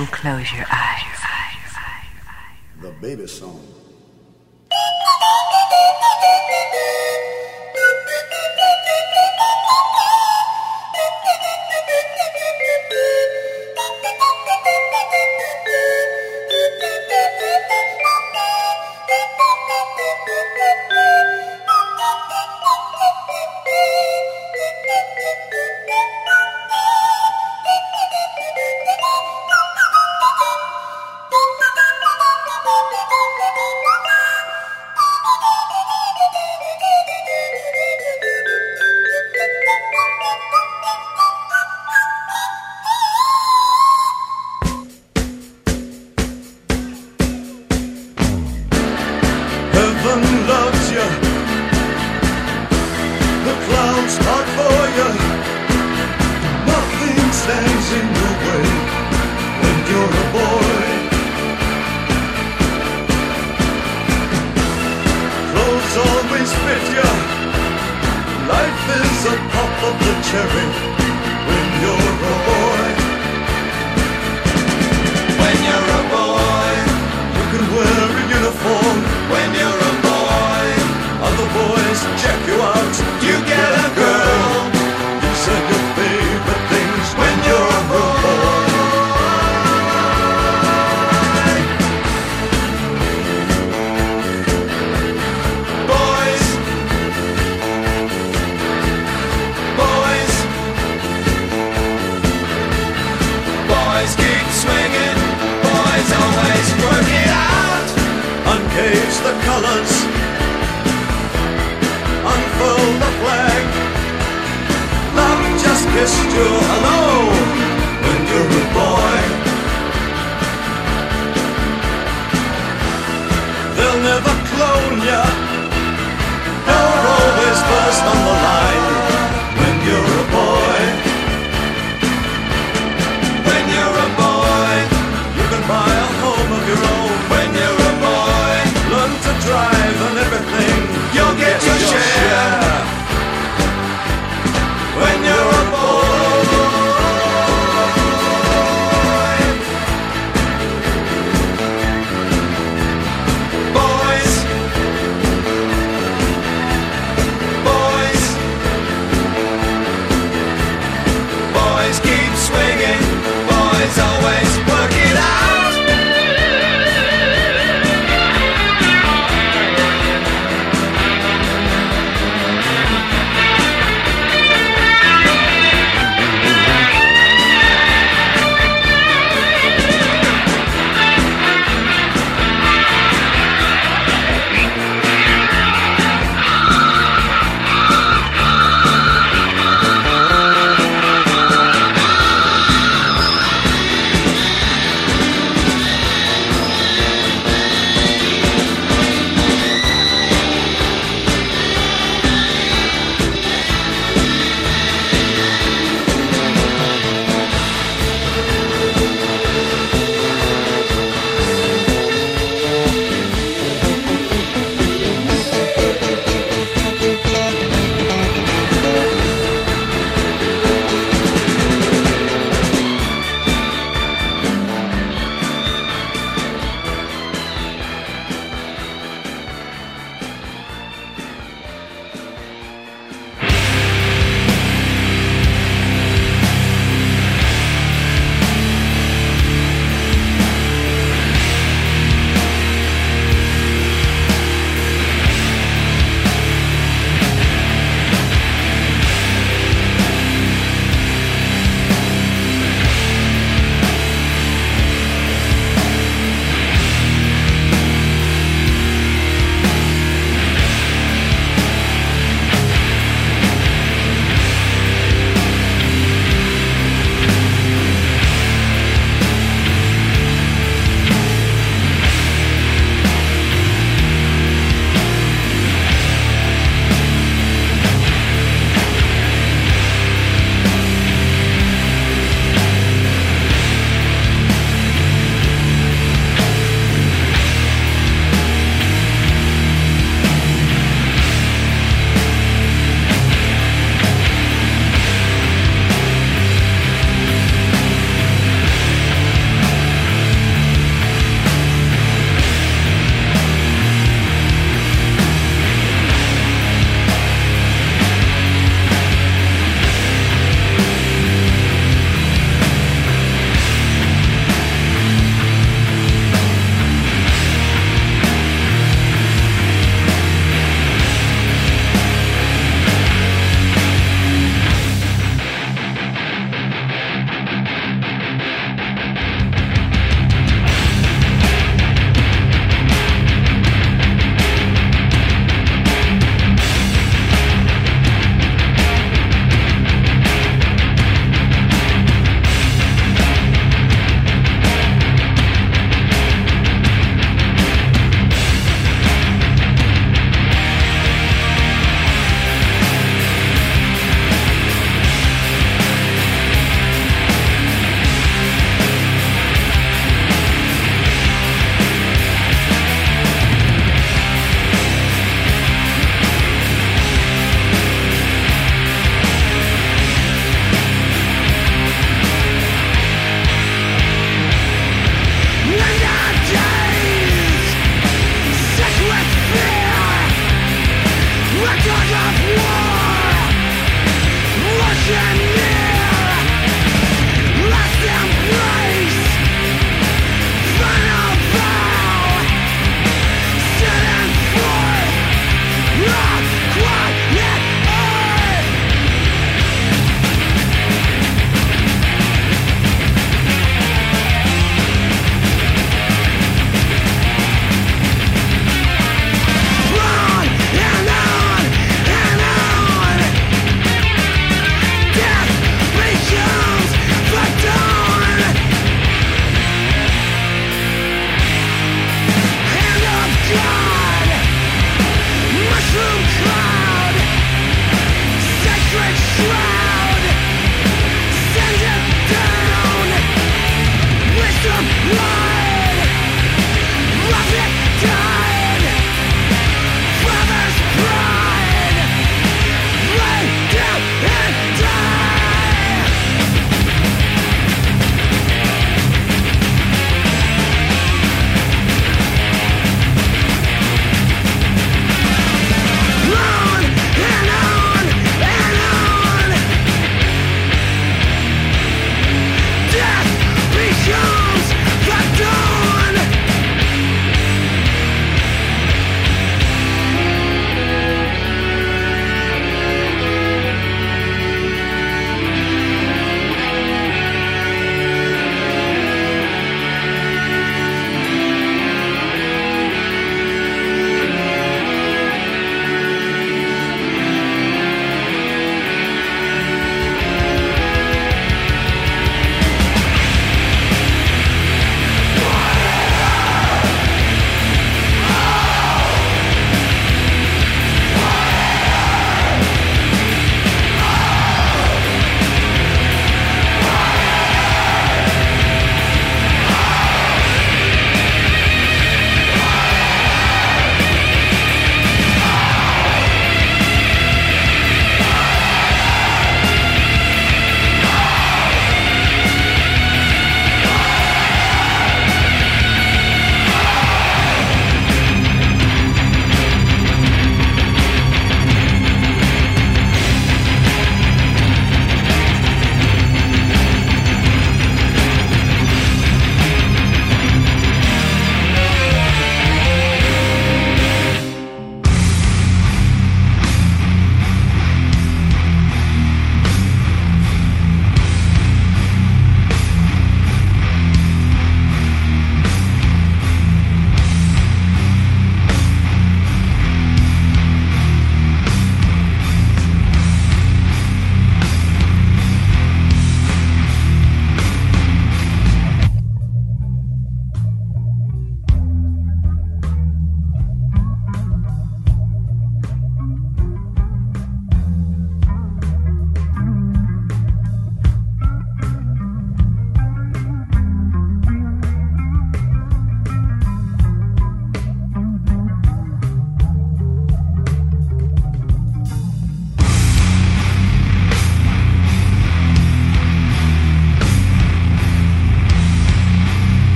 and close your eyes. The baby song.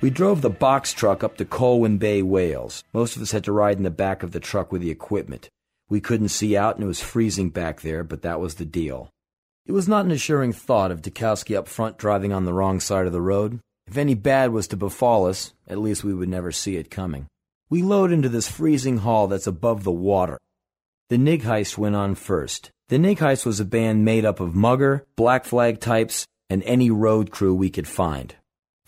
We drove the box truck up to Colwyn Bay, Wales. Most of us had to ride in the back of the truck with the equipment. We couldn't see out and it was freezing back there, but that was the deal. It was not an assuring thought of Dukowski up front driving on the wrong side of the road. If any bad was to befall us, at least we would never see it coming. We load into this freezing hall that's above the water. The Nig Heist went on first. The Nig Heist was a band made up of mugger, black flag types, and any road crew we could find.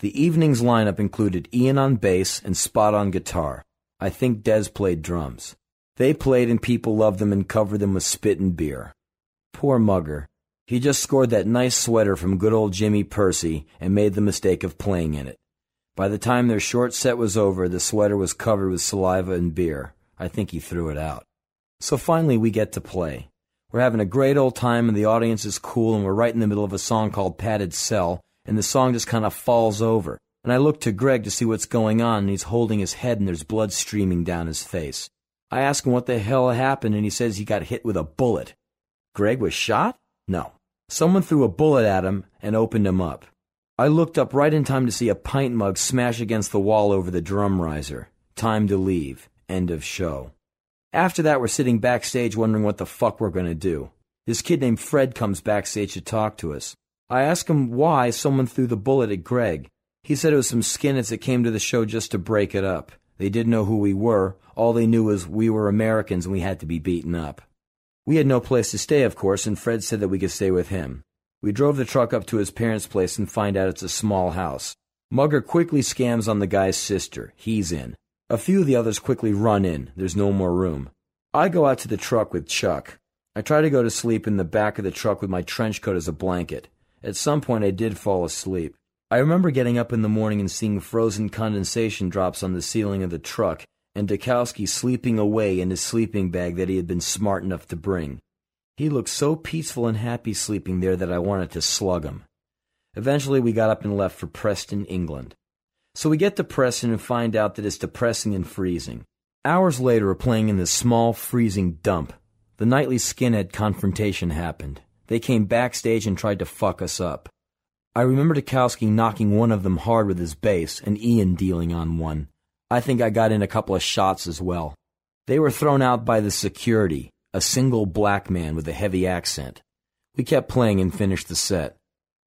The evening's lineup included Ian on bass and Spot on guitar. I think Dez played drums. They played and people loved them and covered them with spit and beer. Poor Mugger. He just scored that nice sweater from good old Jimmy Pursey and made the mistake of playing in it. By the time their short set was over, the sweater was covered with saliva and beer. I think he threw it out. So finally, we get to play. We're having a great old time, and the audience is cool, and we're right in the middle of a song called Padded Cell, and the song just kind of falls over. And I look to Greg to see what's going on, and he's holding his head, and there's blood streaming down his face. I ask him what the hell happened, and he says he got hit with a bullet. Greg was shot? No. Someone threw a bullet at him and opened him up. I looked up right in time to see a pint mug smash against the wall over the drum riser. Time to leave. End of show. After that, we're sitting backstage wondering what the fuck we're going to do. This kid named Fred comes backstage to talk to us. I asked him why someone threw the bullet at Greg. He said it was some skinheads that came to the show just to break it up. They didn't know who we were. All they knew was we were Americans and we had to be beaten up. We had no place to stay, of course, and Fred said that we could stay with him. We drove the truck up to his parents' place and find out it's a small house. Mugger quickly scams on the guy's sister. He's in. A few of the others quickly run in. There's no more room. I go out to the truck with Chuck. I try to go to sleep in the back of the truck with my trench coat as a blanket. At some point, I did fall asleep. I remember getting up in the morning and seeing frozen condensation drops on the ceiling of the truck, and Dukowski sleeping away in his sleeping bag that he had been smart enough to bring. He looked so peaceful and happy sleeping there that I wanted to slug him. Eventually, we got up and left for Preston, England. So we get to Preston and find out that it's depressing and freezing. Hours later, playing in this small, freezing dump. The nightly skinhead confrontation happened. They came backstage and tried to fuck us up. I remember Dukowski knocking one of them hard with his bass and Ian dealing on one. I think I got in a couple of shots as well. They were thrown out by the security, a single black man with a heavy accent. We kept playing and finished the set.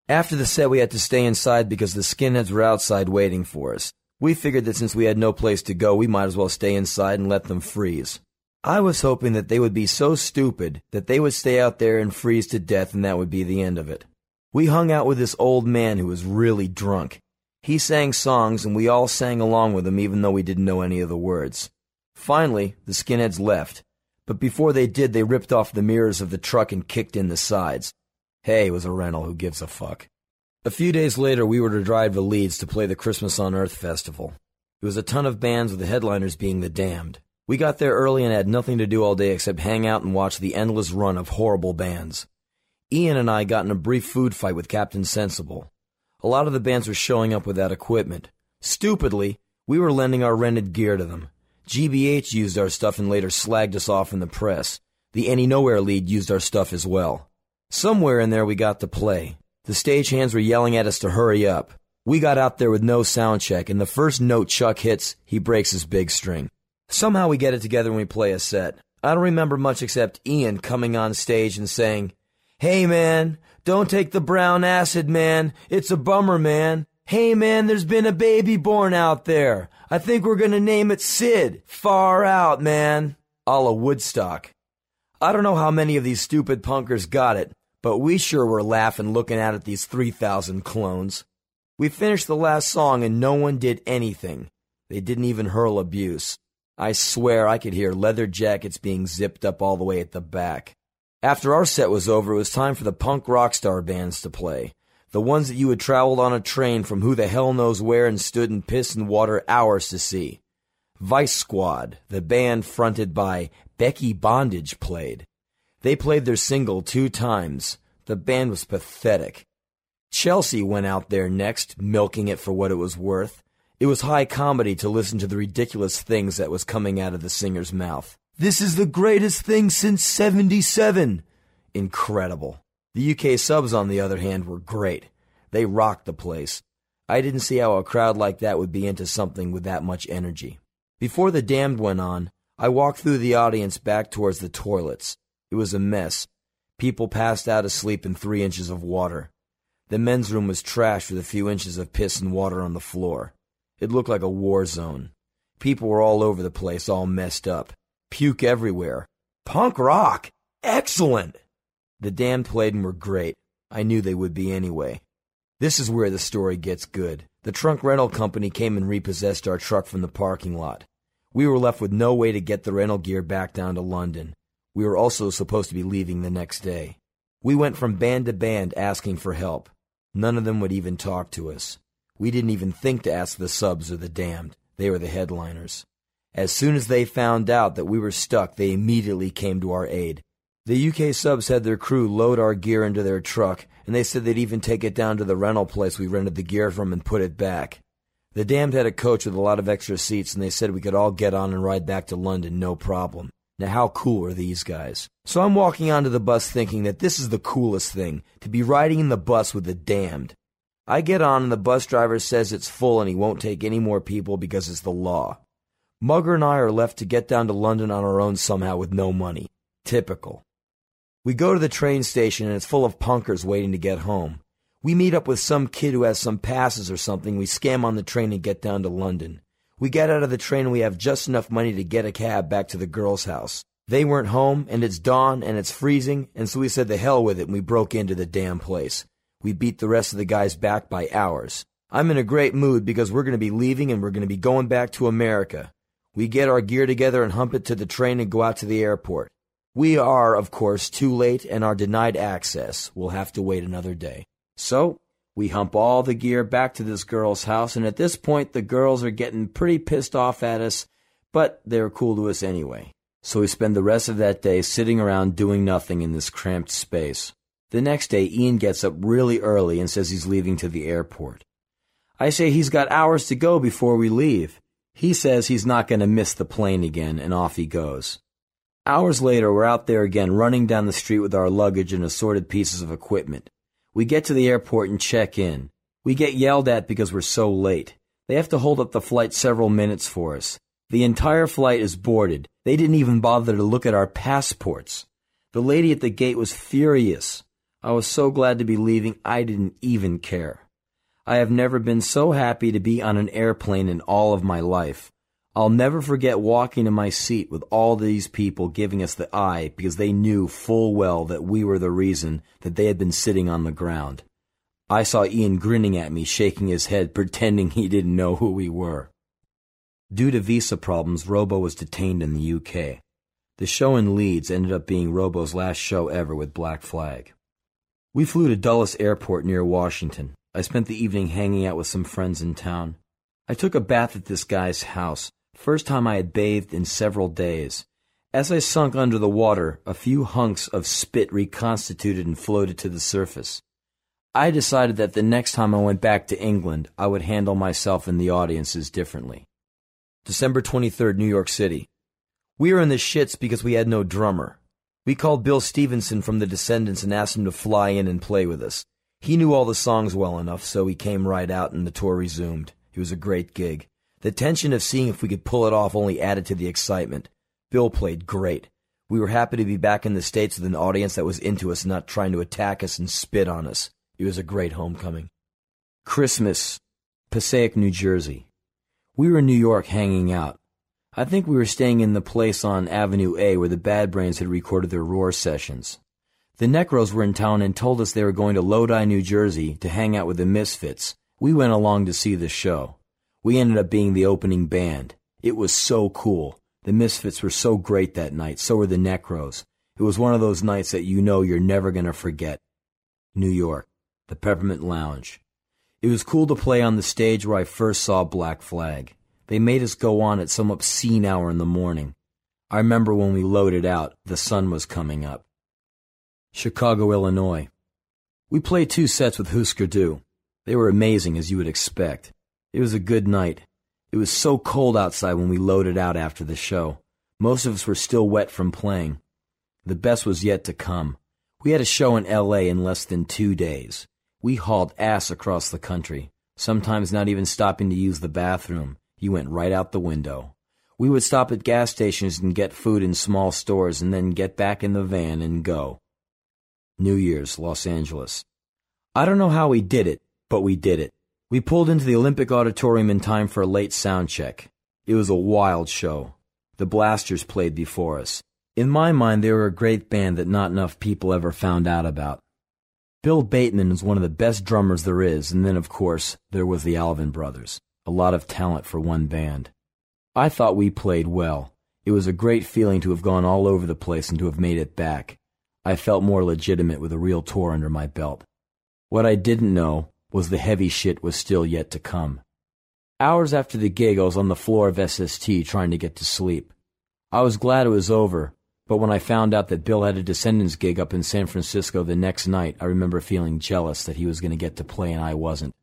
After the set, we had to stay inside because the skinheads were outside waiting for us. We figured that since we had no place to go, we might as well stay inside and let them freeze. I was hoping that they would be so stupid that they would stay out there and freeze to death and that would be the end of it. We hung out with this old man who was really drunk. He sang songs and we all sang along with him even though we didn't know any of the words. Finally, the skinheads left, but before they did, they ripped off the mirrors of the truck and kicked in the sides. Hey, it was a rental, who gives a fuck? A few days later, we were to drive to Leeds to play the Christmas on Earth festival. It was a ton of bands with the headliners being the damned. We got there early and had nothing to do all day except hang out and watch the endless run of horrible bands. Ian and I got in a brief food fight with Captain Sensible. A lot of the bands were showing up without equipment. Stupidly, we were lending our rented gear to them. GBH used our stuff and later slagged us off in the press. The Anti-Nowhere League used our stuff as well. Somewhere in there we got to play. The stagehands were yelling at us to hurry up. We got out there with no sound check, and the first note Chuck hits, he breaks his big string. Somehow we get it together and we play a set. I don't remember much except Ian coming on stage and saying, Hey man, don't take the brown acid, man. It's a bummer, man. Hey man, there's been a baby born out there. I think we're gonna name it Sid. Far out, man. A la Woodstock. I don't know how many of these stupid punkers got it, but we sure were laughing looking out at these 3,000 clones. We finished the last song and no one did anything. They didn't even hurl abuse. I swear I could hear leather jackets being zipped up all the way at the back. After our set was over, it was time for the punk rock star bands to play. The ones that you had traveled on a train from who the hell knows where and stood in piss and water hours to see. Vice Squad, the band fronted by Becky Bondage, played. They played their single two times. The band was pathetic. Chelsea went out there next, milking it for what it was worth. It was high comedy to listen to the ridiculous things that was coming out of the singer's mouth. This is the greatest thing since 77. Incredible. The UK subs, on the other hand, were great. They rocked the place. I didn't see how a crowd like that would be into something with that much energy. Before the damned went on, I walked through the audience back towards the toilets. It was a mess. People passed out asleep in three inches of water. The men's room was trashed with a few inches of piss and water on the floor. It looked like a war zone. People were all over the place, all messed up. Puke everywhere. Punk rock! Excellent! The damned played and were great. I knew they would be anyway. This is where the story gets good. The trunk rental company came and repossessed our truck from the parking lot. We were left with no way to get the rental gear back down to London. We were also supposed to be leaving the next day. We went from band to band asking for help. None of them would even talk to us. We didn't even think to ask the subs or the damned. They were the headliners. As soon as they found out that we were stuck, they immediately came to our aid. The UK subs had their crew load our gear into their truck, and they said they'd even take it down to the rental place we rented the gear from and put it back. The damned had a coach with a lot of extra seats, and they said we could all get on and ride back to London, no problem. Now, how cool are these guys? So I'm walking onto the bus thinking that this is the coolest thing to be riding in the bus with the damned. I get on, and the bus driver says it's full and he won't take any more people because it's the law. Mugger and I are left to get down to London on our own somehow with no money. Typical. We go to the train station and it's full of punkers waiting to get home. We meet up with some kid who has some passes or something. We scam on the train and get down to London. We get out of the train and we have just enough money to get a cab back to the girl's house. They weren't home and it's dawn and it's freezing, and so we said the hell with it and we broke into the damn place. We beat the rest of the guys back by hours. I'm in a great mood because we're going to be leaving and we're going to be going back to America. We get our gear together and hump it to the train and go out to the airport. We are, of course, too late and are denied access. We'll have to wait another day. So, we hump all the gear back to this girl's house, and at this point, the girls are getting pretty pissed off at us, but they're cool to us anyway. So we spend the rest of that day sitting around doing nothing in this cramped space. The next day, Ian gets up really early and says he's leaving to the airport. I say he's got hours to go before we leave. He says he's not going to miss the plane again, and off he goes. Hours later, we're out there again, running down the street with our luggage and assorted pieces of equipment. We get to the airport and check in. We get yelled at because we're so late. They have to hold up the flight several minutes for us. The entire flight is boarded. They didn't even bother to look at our passports. The lady at the gate was furious. I was so glad to be leaving, I didn't even care. I have never been so happy to be on an airplane in all of my life. I'll never forget walking in my seat with all these people giving us the eye because they knew full well that we were the reason that they had been sitting on the ground. I saw Ian grinning at me, shaking his head, pretending he didn't know who we were. Due to visa problems, Robo was detained in the UK. The show in Leeds ended up being Robo's last show ever with Black Flag. We flew to Dulles Airport near Washington. I spent the evening hanging out with some friends in town. I took a bath at this guy's house, First time I had bathed in several days. As I sunk under the water, a few hunks of spit reconstituted and floated to the surface. I decided that the next time I went back to England, I would handle myself in the audiences differently. December 23rd, New York City. We were in the shits because we had no drummer. We called Bill Stevenson from the Descendents and asked him to fly in and play with us. He knew all the songs well enough, so he came right out and the tour resumed. It was a great gig. The tension of seeing if we could pull it off only added to the excitement. Bill played great. We were happy to be back in the States with an audience that was into us, not trying to attack us and spit on us. It was a great homecoming. Christmas, Passaic, New Jersey. We were in New York hanging out. I think we were staying in the place on Avenue A where the Bad Brains had recorded their ROIR sessions. The Necros were in town and told us they were going to Lodi, New Jersey to hang out with the Misfits. We went along to see the show. We ended up being the opening band. It was so cool. The Misfits were so great that night, so were the Necros. It was one of those nights that you know you're never going to forget. New York. the Peppermint Lounge. It was cool to play on the stage where I first saw Black Flag. They made us go on at some obscene hour in the morning. I remember when we loaded out, the sun was coming up. Chicago, Illinois. We played two sets with Hüsker Dü. They were amazing, as you would expect. It was a good night. It was so cold outside when we loaded out after the show. Most of us were still wet from playing. The best was yet to come. We had a show in L.A. in less than two days. We hauled ass across the country, sometimes not even stopping to use the bathroom. You went right out the window. We would stop at gas stations and get food in small stores and then get back in the van and go. New Year's, Los Angeles. I don't know how we did it, but we did it. We pulled into the Olympic Auditorium in time for a late sound check. It was a wild show. The Blasters played before us. In my mind, they were a great band that not enough people ever found out about. Bill Bateman is one of the best drummers there is, and then, of course, there was the Alvin Brothers. A lot of talent for one band. I thought we played well. It was a great feeling to have gone all over the place and to have made it back. I felt more legitimate with a real tour under my belt. What I didn't know was the heavy shit was still yet to come. Hours after the gig, I was on the floor of SST trying to get to sleep. I was glad it was over, but when I found out that Bill had a Descendents gig up in San Francisco the next night, I remember feeling jealous that he was going to get to play and I wasn't.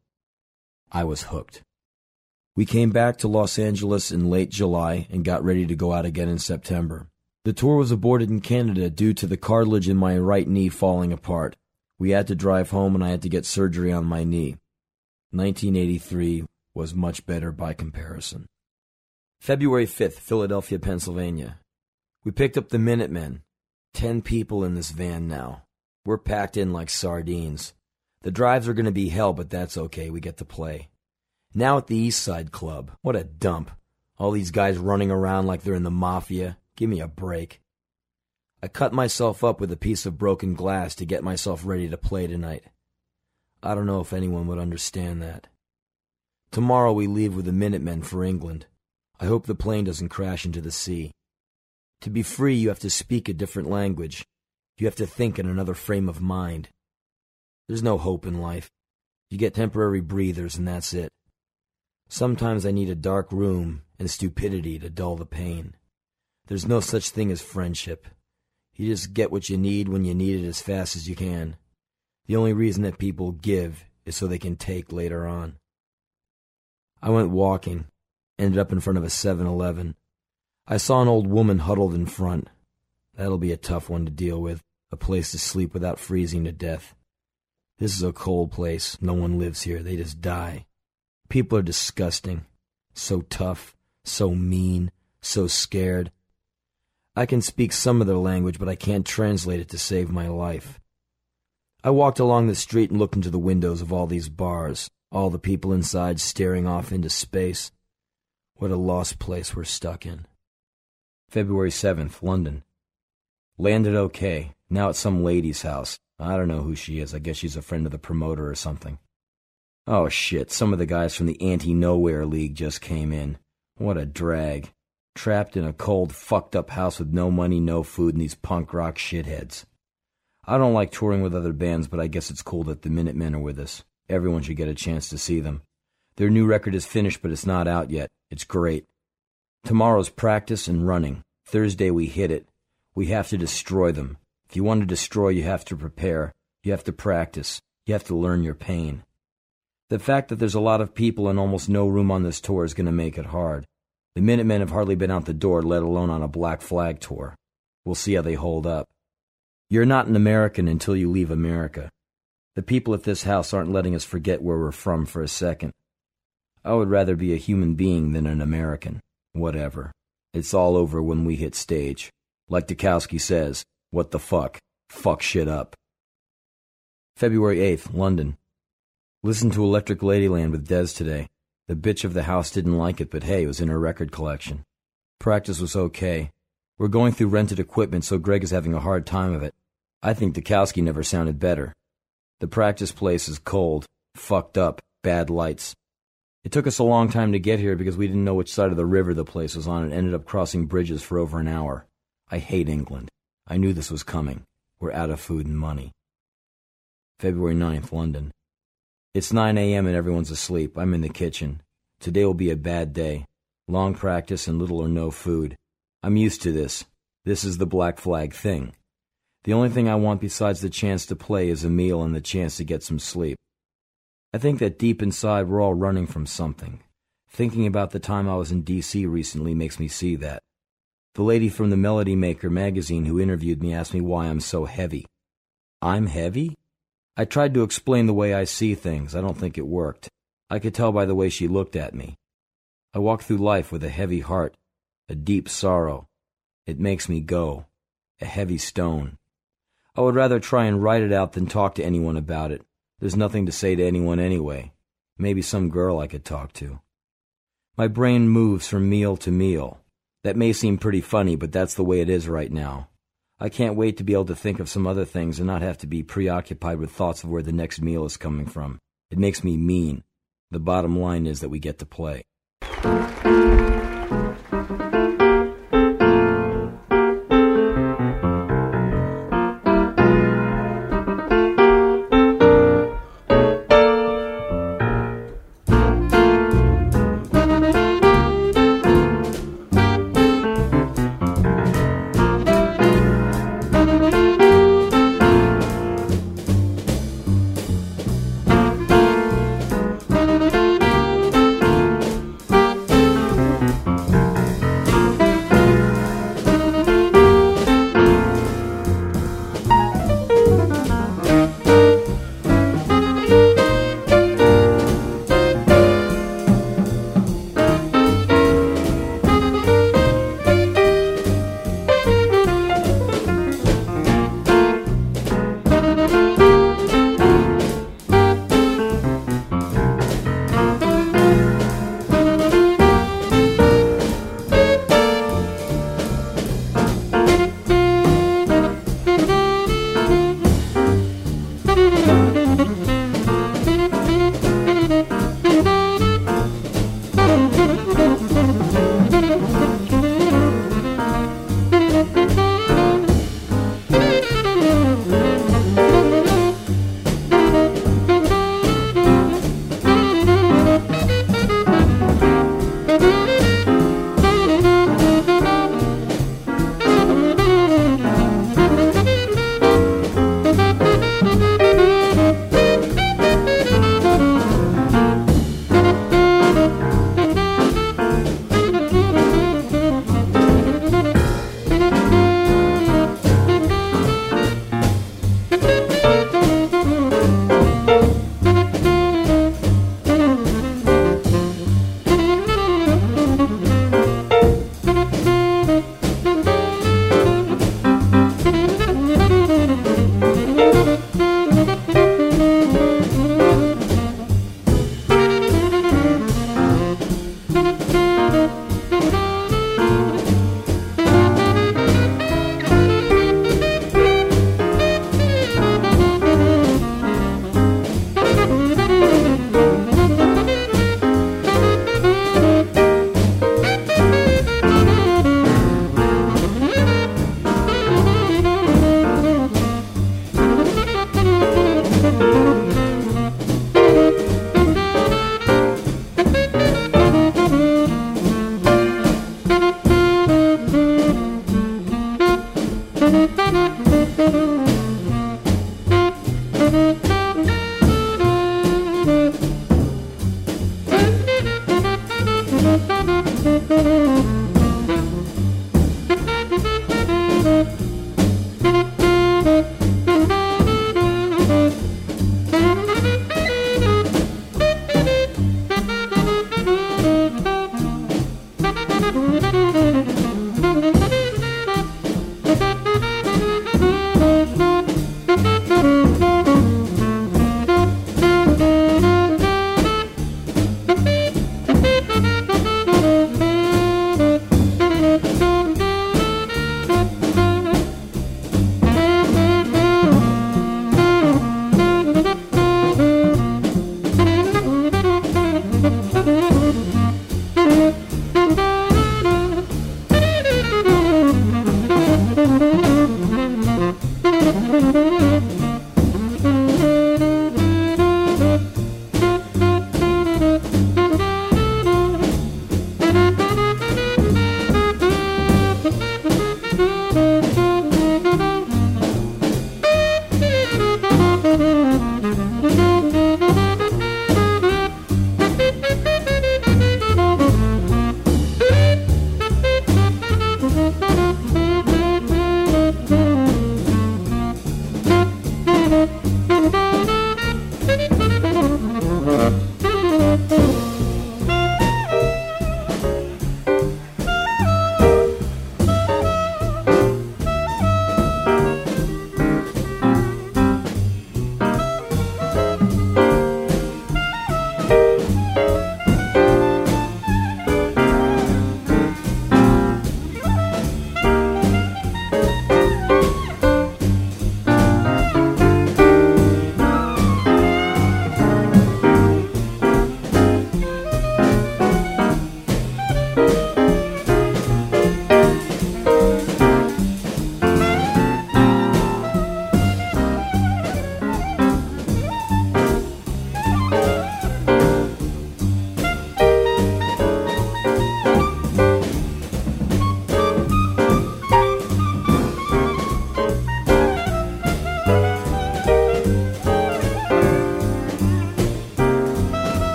I was hooked. We came back to Los Angeles in late July and got ready to go out again in September. The tour was aborted in Canada due to the cartilage in my right knee falling apart. We had to drive home and I had to get surgery on my knee. 1983 was much better by comparison. February 5th, Philadelphia, Pennsylvania. We picked up the Minutemen. Ten people in this van now. We're packed in like sardines. The drives are going to be hell, but that's okay. We get to play. Now at the East Side Club. What a dump. All these guys running around like they're in the mafia. Give me a break. I cut myself up with a piece of broken glass to get myself ready to play tonight. I don't know if anyone would understand that. Tomorrow we leave with the Minutemen for England. I hope the plane doesn't crash into the sea. To be free, you have to speak a different language. You have to think in another frame of mind. There's no hope in life. You get temporary breathers, and that's it. Sometimes I need a dark room and stupidity to dull the pain. There's no such thing as friendship. You just get what you need when you need it as fast as you can. The only reason that people give is so they can take later on. I went walking, ended up in front of a 7 Eleven. I saw an old woman huddled in front. That'll be a tough one to deal with, a place to sleep without freezing to death. This is a cold place. No one lives here. They just die. People are disgusting. So tough, so mean, so scared. I can speak some of their language, but I can't translate it to save my life. I walked along the street and looked into the windows of all these bars, all the people inside staring off into space. What a lost place we're stuck in. February 7th, London. Landed okay. Now at some lady's house. I don't know who she is. I guess she's a friend of the promoter or something. Oh shit, some of the guys from the Anti Nowhere League just came in. What a drag trapped in a cold, fucked up house with no money, no food, and these punk rock shitheads. I don't like touring with other bands, but I guess it's cool that the Minutemen are with us. Everyone should get a chance to see them. Their new record is finished, but it's not out yet. It's great. Tomorrow's practice and running. Thursday we hit it. We have to destroy them. If you want to destroy, you have to prepare. You have to practice. You have to learn your pain. The fact that there's a lot of people and almost no room on this tour is going to make it hard. The Minutemen have hardly been out the door, let alone on a Black Flag tour. We'll see how they hold up. You're not an American until you leave America. The people at this house aren't letting us forget where we're from for a second. I would rather be a human being than an American. Whatever. It's all over when we hit stage. Like Dukowski says, what the fuck? Fuck shit up. February 8th, London. Listen to Electric Ladyland with Dez today. The bitch of the house didn't like it, but hey, it was in her record collection. Practice was okay. We're going through rented equipment, so Greg is having a hard time of it. I think Dukowski never sounded better. The practice place is cold, fucked up, bad lights. It took us a long time to get here because we didn't know which side of the river the place was on and ended up crossing bridges for over an hour. I hate England. I knew this was coming. We're out of food and money. February 9th, London. It's 9 a.m. and everyone's asleep. I'm in the kitchen. Today will be a bad day. Long practice and little or no food. I'm used to this. This is the black flag thing. The only thing I want besides the chance to play is a meal and the chance to get some sleep. I think that deep inside we're all running from something. Thinking about the time I was in D.C. recently makes me see that. The lady from the Melody Maker magazine who interviewed me asked me why I'm so heavy. I'm heavy? I tried to explain the way I see things. I don't think it worked. I could tell by the way she looked at me. I walk through life with a heavy heart, a deep sorrow. It makes me go, a heavy stone. I would rather try and write it out than talk to anyone about it. There's nothing to say to anyone anyway. Maybe some girl I could talk to. My brain moves from meal to meal. That may seem pretty funny, but that's the way it is right now. I can't wait to be able to think of some other things and not have to be preoccupied with thoughts of where the next meal is coming from. It makes me mean. The bottom line is that we get to play.